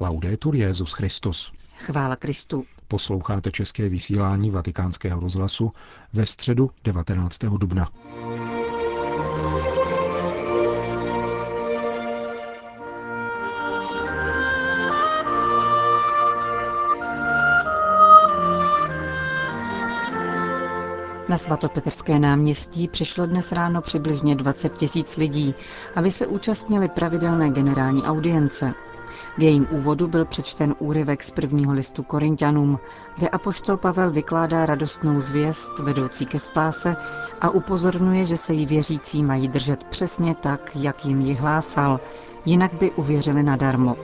Laudetur Jezus Christus. Chvála Kristu. Posloucháte české vysílání Vatikánského rozhlasu ve středu 19. dubna. Na svatopetrské náměstí přišlo dnes ráno přibližně 20 tisíc lidí, aby se účastnili pravidelné generální audience. V jejím úvodu byl přečten úryvek z prvního listu Korintianům, kde apoštol Pavel vykládá radostnou zvěst vedoucí ke spáse a upozorňuje, že se jí věřící mají držet přesně tak, jak jim ji hlásal, jinak by uvěřili nadarmo.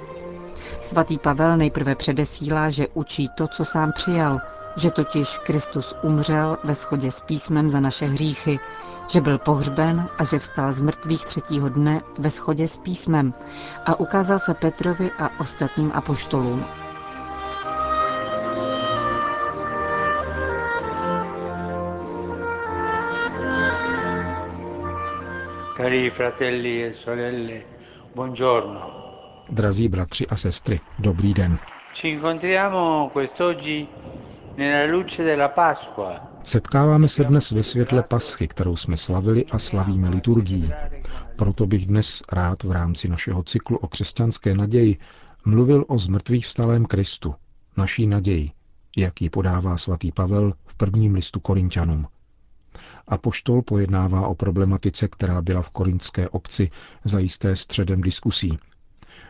Svatý Pavel nejprve předesílá, že učí to, co sám přijal, že totiž Kristus umřel ve shodě s písmem za naše hříchy, že byl pohřben a že vstal z mrtvých třetího dne ve shodě s písmem a ukázal se Petrovi a ostatním apoštolům. Cari fratelli e sorelle, buongiorno. Drazí bratři a sestry, dobrý den. Ci incontriamo quest'oggi Setkáváme se dnes ve světle Paschy, kterou jsme slavili a slavíme liturgií. Proto bych dnes rád v rámci našeho cyklu o křesťanské naději mluvil o zmrtvých vstalém Kristu, naší naději, jak ji podává svatý Pavel v prvním listu Korintianům. A poštol pojednává o problematice, která byla v korinské obci zajisté středem diskusí –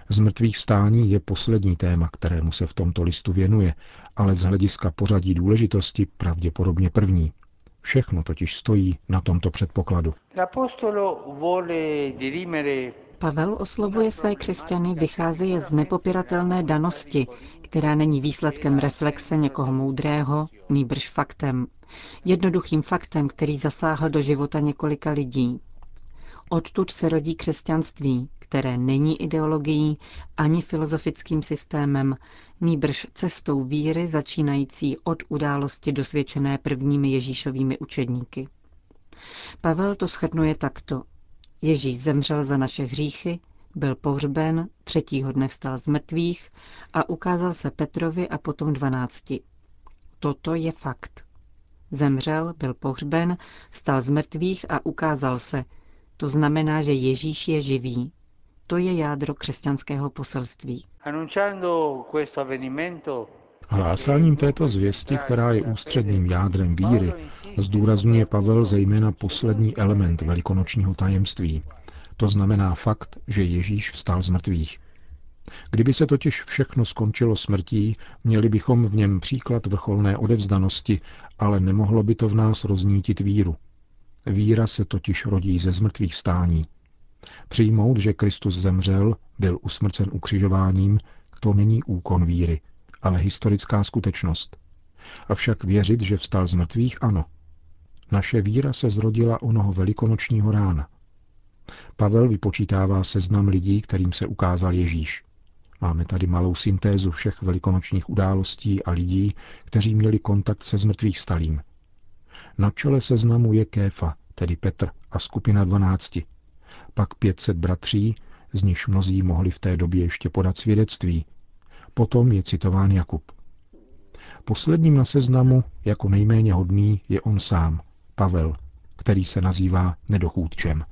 Zmrtvých vstání je poslední téma, kterému se v tomto listu věnuje, ale z hlediska pořadí důležitosti pravděpodobně první. Všechno totiž stojí na tomto předpokladu. Pavel oslovuje své křesťany vycházeje z nepopiratelné danosti, která není výsledkem reflexe někoho moudrého, nýbrž faktem. Jednoduchým faktem, který zasáhl do života několika lidí. Odtud se rodí křesťanství, které není ideologií ani filozofickým systémem, nýbrž cestou víry začínající od události dosvědčené prvními Ježíšovými učedníky. Pavel to shrnuje takto. Ježíš zemřel za naše hříchy, byl pohřben, třetího dne vstal z mrtvých a ukázal se Petrovi a potom dvanácti. Toto je fakt. Zemřel, byl pohřben, vstal z mrtvých a ukázal se. To znamená, že Ježíš je živý. To je jádro křesťanského poselství. Hlásáním této zvěsti, která je ústředním jádrem víry, zdůrazňuje Pavel zejména poslední element velikonočního tajemství. To znamená fakt, že Ježíš vstal z mrtvých. Kdyby se totiž všechno skončilo smrtí, měli bychom v něm příklad vrcholné odevzdanosti, ale nemohlo by to v nás roznítit víru. Víra se totiž rodí ze zmrtvých stání. Přijmout, že Kristus zemřel, byl usmrcen ukřižováním, to není úkon víry, ale historická skutečnost. Avšak věřit, že vstal z mrtvých, ano. Naše víra se zrodila onoho velikonočního rána. Pavel vypočítává seznam lidí, kterým se ukázal Ježíš. Máme tady malou syntézu všech velikonočních událostí a lidí, kteří měli kontakt se zmrtvých stalým. Na čele seznamu je Kéfa, tedy Petr a skupina dvanácti, pak 500 bratří, z nichž mnozí mohli v té době ještě podat svědectví. Potom je citován Jakub. Posledním na seznamu, jako nejméně hodný, je on sám, Pavel, který se nazývá nedochůdčem.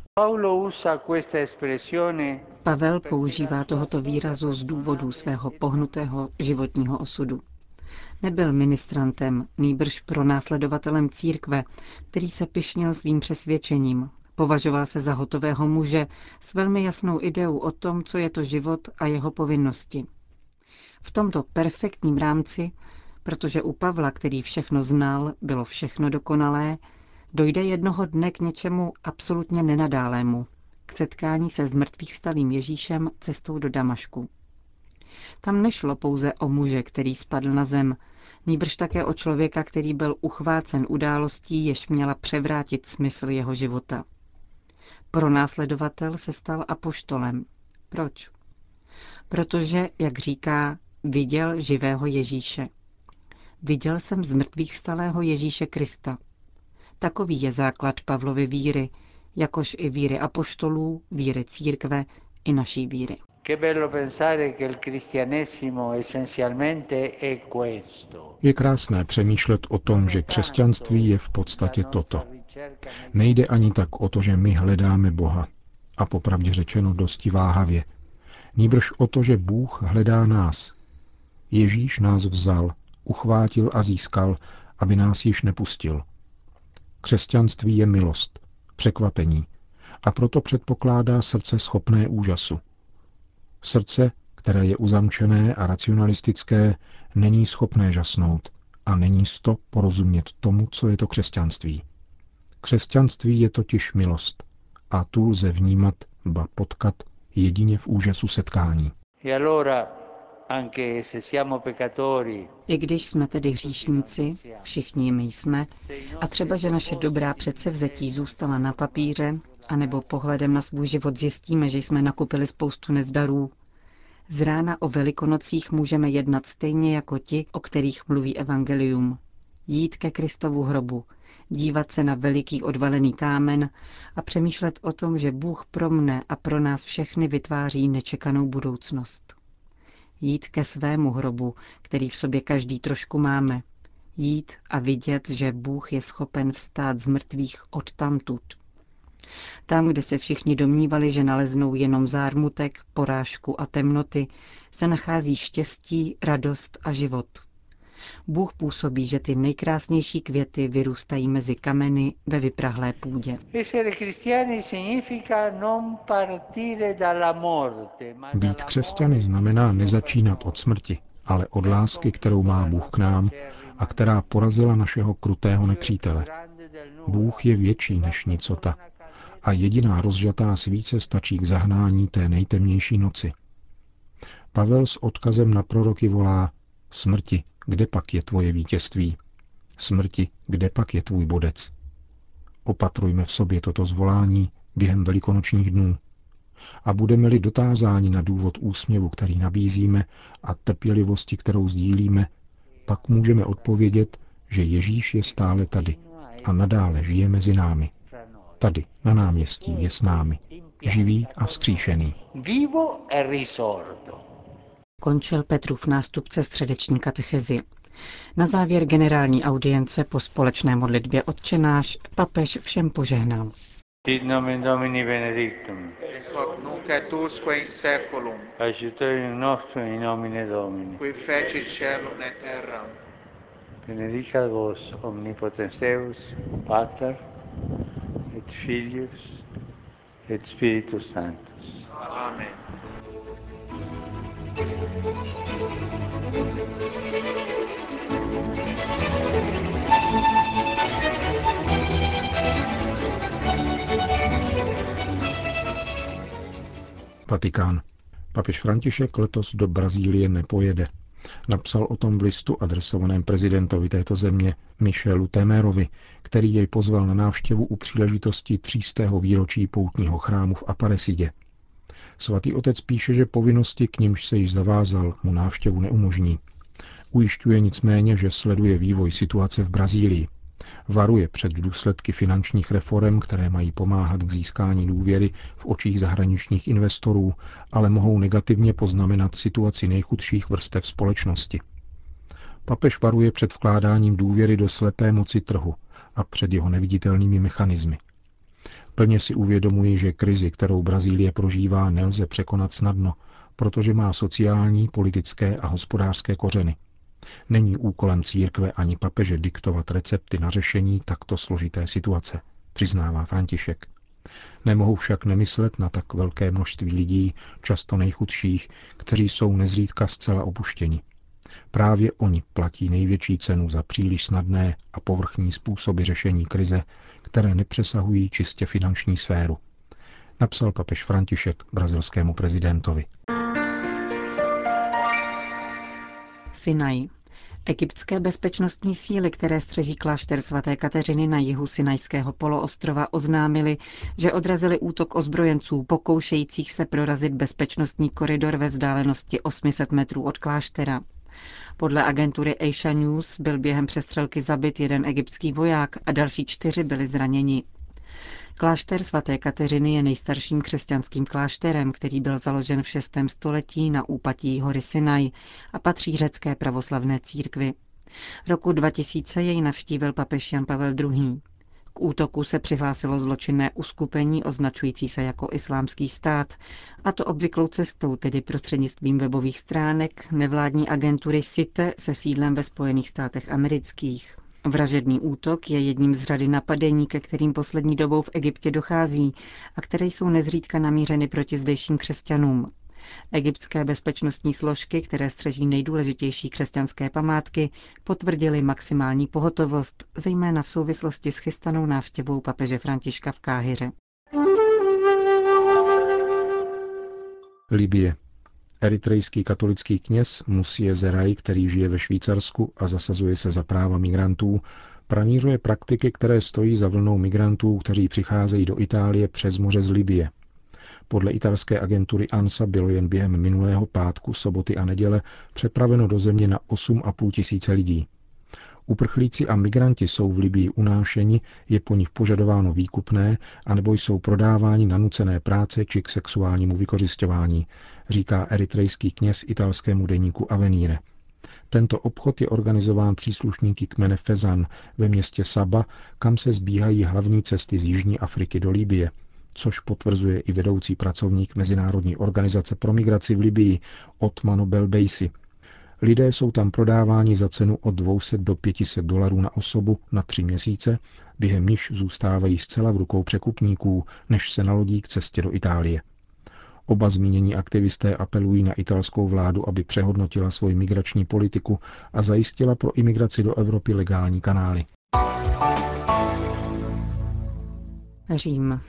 Pavel používá tohoto výrazu z důvodu svého pohnutého životního osudu. Nebyl ministrantem, nýbrž pro následovatelem církve, který se pyšnil svým přesvědčením, Považoval se za hotového muže s velmi jasnou ideou o tom, co je to život a jeho povinnosti. V tomto perfektním rámci, protože u Pavla, který všechno znal, bylo všechno dokonalé, dojde jednoho dne k něčemu absolutně nenadálému, k setkání se zmrtvých stalým Ježíšem cestou do Damašku. Tam nešlo pouze o muže, který spadl na zem, nýbrž také o člověka, který byl uchvácen událostí, jež měla převrátit smysl jeho života. Pronásledovatel se stal apoštolem. Proč? Protože, jak říká, viděl živého Ježíše. Viděl jsem z mrtvých stalého Ježíše Krista. Takový je základ Pavlovy víry, jakož i víry apoštolů, víry církve i naší víry. Je krásné přemýšlet o tom, že křesťanství je v podstatě toto. Nejde ani tak o to, že my hledáme Boha, a popravdě řečeno dosti váhavě, nýbrž o to, že Bůh hledá nás. Ježíš nás vzal, uchvátil a získal, aby nás již nepustil. Křesťanství je milost, překvapení a proto předpokládá srdce schopné úžasu. Srdce, které je uzamčené a racionalistické, není schopné žasnout a není sto porozumět tomu, co je to křesťanství. Křesťanství je totiž milost a tu lze vnímat, ba potkat jedině v úžasu setkání. E I když jsme tedy hříšníci, všichni my jsme, a třeba, že naše dobrá předsevzetí zůstala na papíře, anebo pohledem na svůj život zjistíme, že jsme nakupili spoustu nezdarů, z rána o velikonocích můžeme jednat stejně jako ti, o kterých mluví evangelium. Jít ke Kristovu hrobu, dívat se na veliký odvalený kámen a přemýšlet o tom, že Bůh pro mne a pro nás všechny vytváří nečekanou budoucnost. Jít ke svému hrobu, který v sobě každý trošku máme. Jít a vidět, že Bůh je schopen vstát z mrtvých od tamtud. Tam, kde se všichni domnívali, že naleznou jenom zármutek, porážku a temnoty, se nachází štěstí, radost a život. Bůh působí, že ty nejkrásnější květy vyrůstají mezi kameny ve vyprahlé půdě. Být křesťany znamená nezačínat od smrti, ale od lásky, kterou má Bůh k nám a která porazila našeho krutého nepřítele. Bůh je větší než nicota a jediná rozžatá svíce stačí k zahnání té nejtemnější noci. Pavel s odkazem na proroky volá Smrti, kde pak je tvoje vítězství? Smrti, kde pak je tvůj bodec? Opatrujme v sobě toto zvolání během velikonočních dnů. A budeme-li dotázáni na důvod úsměvu, který nabízíme, a trpělivosti, kterou sdílíme, pak můžeme odpovědět, že Ježíš je stále tady a nadále žije mezi námi. Tady, na náměstí, je s námi, živý a vzkříšený. Vivo e risorto končil Petrův nástupce středeční katechezi. Na závěr generální audience po společné modlitbě odčenáš papež všem požehnal. Sit nomen Domini benedictum. Ex hoc nunc et usque in seculum. Aiuterium nostrum in nomine Domini. Qui feci celum et terram. Benedicat vos omnipotens Deus, Pater et Filius et Spiritus Sanctus. Amen. Vatikán. Papež František letos do Brazílie nepojede. Napsal o tom v listu adresovaném prezidentovi této země Michelu Temerovi, který jej pozval na návštěvu u příležitosti třístého výročí poutního chrámu v Aparesidě. Svatý otec píše, že povinnosti, k nímž se již zavázal, mu návštěvu neumožní. Ujišťuje nicméně, že sleduje vývoj situace v Brazílii. Varuje před důsledky finančních reform, které mají pomáhat k získání důvěry v očích zahraničních investorů, ale mohou negativně poznamenat situaci nejchudších vrstev společnosti. Papež varuje před vkládáním důvěry do slepé moci trhu a před jeho neviditelnými mechanismy. Plně si uvědomuji, že krizi, kterou Brazílie prožívá, nelze překonat snadno, protože má sociální, politické a hospodářské kořeny. Není úkolem církve ani papeže diktovat recepty na řešení takto složité situace, přiznává František. Nemohu však nemyslet na tak velké množství lidí, často nejchudších, kteří jsou nezřídka zcela opuštěni. Právě oni platí největší cenu za příliš snadné a povrchní způsoby řešení krize, které nepřesahují čistě finanční sféru, napsal papež František brazilskému prezidentovi. Sinaj. Egyptské bezpečnostní síly, které střeží klášter svaté Kateřiny na jihu Sinajského poloostrova, oznámili, že odrazili útok ozbrojenců pokoušejících se prorazit bezpečnostní koridor ve vzdálenosti 800 metrů od kláštera. Podle agentury Asia News byl během přestřelky zabit jeden egyptský voják a další čtyři byli zraněni. Klášter svaté Kateřiny je nejstarším křesťanským klášterem, který byl založen v 6. století na úpatí hory Sinaj a patří řecké pravoslavné církvi. Roku 2000 jej navštívil papež Jan Pavel II. Útoku se přihlásilo zločinné uskupení označující se jako islámský stát, a to obvyklou cestou, tedy prostřednictvím webových stránek nevládní agentury SITE se sídlem ve Spojených státech amerických. Vražedný útok je jedním z řady napadení, ke kterým poslední dobou v Egyptě dochází a které jsou nezřídka namířeny proti zdejším křesťanům. Egyptské bezpečnostní složky, které střeží nejdůležitější křesťanské památky, potvrdily maximální pohotovost, zejména v souvislosti s chystanou návštěvou papeže Františka v Káhyře. Libie. Eritrejský katolický kněz Musie Zeraj, který žije ve Švýcarsku a zasazuje se za práva migrantů, pranířuje praktiky, které stojí za vlnou migrantů, kteří přicházejí do Itálie přes moře z Libie. Podle italské agentury ANSA bylo jen během minulého pátku, soboty a neděle přepraveno do země na 8,5 tisíce lidí. Uprchlíci a migranti jsou v Libii unášeni, je po nich požadováno výkupné, anebo jsou prodáváni na nucené práce či k sexuálnímu vykořišťování, říká eritrejský kněz italskému deníku Avenire. Tento obchod je organizován příslušníky kmene Fezan ve městě Saba, kam se zbíhají hlavní cesty z Jižní Afriky do Libie, což potvrzuje i vedoucí pracovník Mezinárodní organizace pro migraci v Libii Otmano Belbejsi. Lidé jsou tam prodáváni za cenu od 200 do 500 dolarů na osobu na tři měsíce, během níž zůstávají zcela v rukou překupníků, než se nalodí k cestě do Itálie. Oba zmínění aktivisté apelují na italskou vládu, aby přehodnotila svoji migrační politiku a zajistila pro imigraci do Evropy legální kanály. Řím.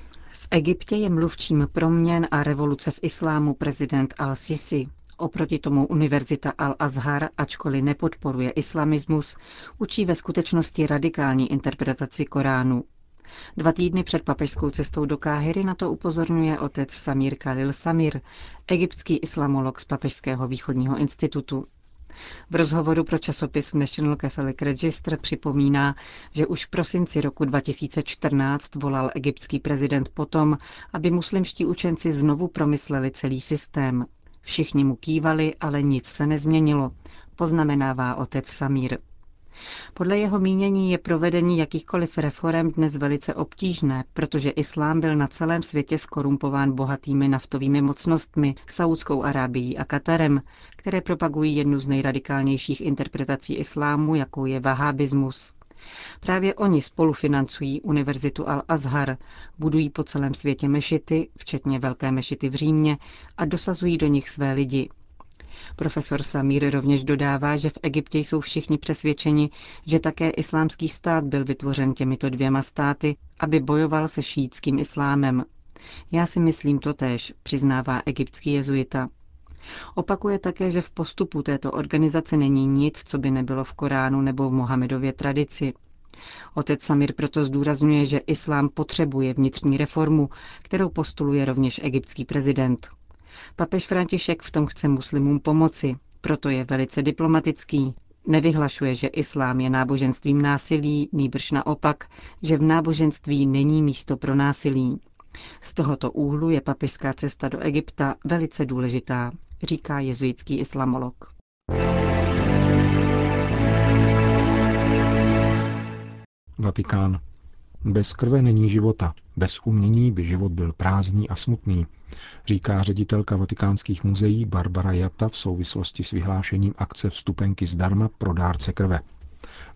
Egyptě je mluvčím proměn a revoluce v islámu prezident al-Sisi. Oproti tomu Univerzita Al-Azhar, ačkoliv nepodporuje islamismus, učí ve skutečnosti radikální interpretaci Koránu. Dva týdny před papežskou cestou do Káhyry na to upozorňuje otec Samir Khalil Samir, egyptský islamolog z Papežského východního institutu. V rozhovoru pro časopis National Catholic Register připomíná, že už v prosinci roku 2014 volal egyptský prezident potom, aby muslimští učenci znovu promysleli celý systém. Všichni mu kývali, ale nic se nezměnilo, poznamenává otec Samír. Podle jeho mínění je provedení jakýchkoliv reform dnes velice obtížné, protože islám byl na celém světě skorumpován bohatými naftovými mocnostmi, Saudskou Arábií a Katarem, které propagují jednu z nejradikálnějších interpretací islámu, jakou je vahábismus. Právě oni spolufinancují Univerzitu Al-Azhar, budují po celém světě mešity, včetně Velké mešity v Římě, a dosazují do nich své lidi. Profesor Samír rovněž dodává, že v Egyptě jsou všichni přesvědčeni, že také islámský stát byl vytvořen těmito dvěma státy, aby bojoval se šítským islámem. Já si myslím to též, přiznává egyptský jezuita. Opakuje také, že v postupu této organizace není nic, co by nebylo v Koránu nebo v Mohamedově tradici. Otec Samir proto zdůrazňuje, že islám potřebuje vnitřní reformu, kterou postuluje rovněž egyptský prezident. Papež František v tom chce muslimům pomoci, proto je velice diplomatický. Nevyhlašuje, že islám je náboženstvím násilí, nýbrž naopak, že v náboženství není místo pro násilí. Z tohoto úhlu je papežská cesta do Egypta velice důležitá, říká jezuitský islamolog. Vatikán. Bez krve není života, bez umění by život byl prázdný a smutný, říká ředitelka vatikánských muzeí Barbara Jata v souvislosti s vyhlášením akce vstupenky zdarma pro dárce krve.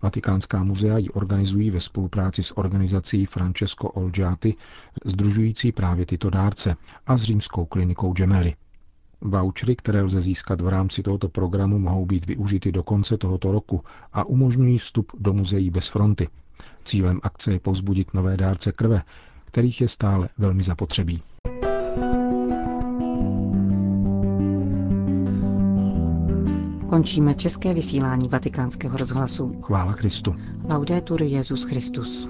Vatikánská muzea ji organizují ve spolupráci s organizací Francesco Olgiati, združující právě tyto dárce, a s římskou klinikou Gemelli. Vouchery, které lze získat v rámci tohoto programu, mohou být využity do konce tohoto roku a umožňují vstup do muzeí bez fronty. Cílem akce je povzbudit nové dárce krve, kterých je stále velmi zapotřebí. Končíme české vysílání vatikánského rozhlasu. Chvála Kristu. Laudetur Jezus Christus.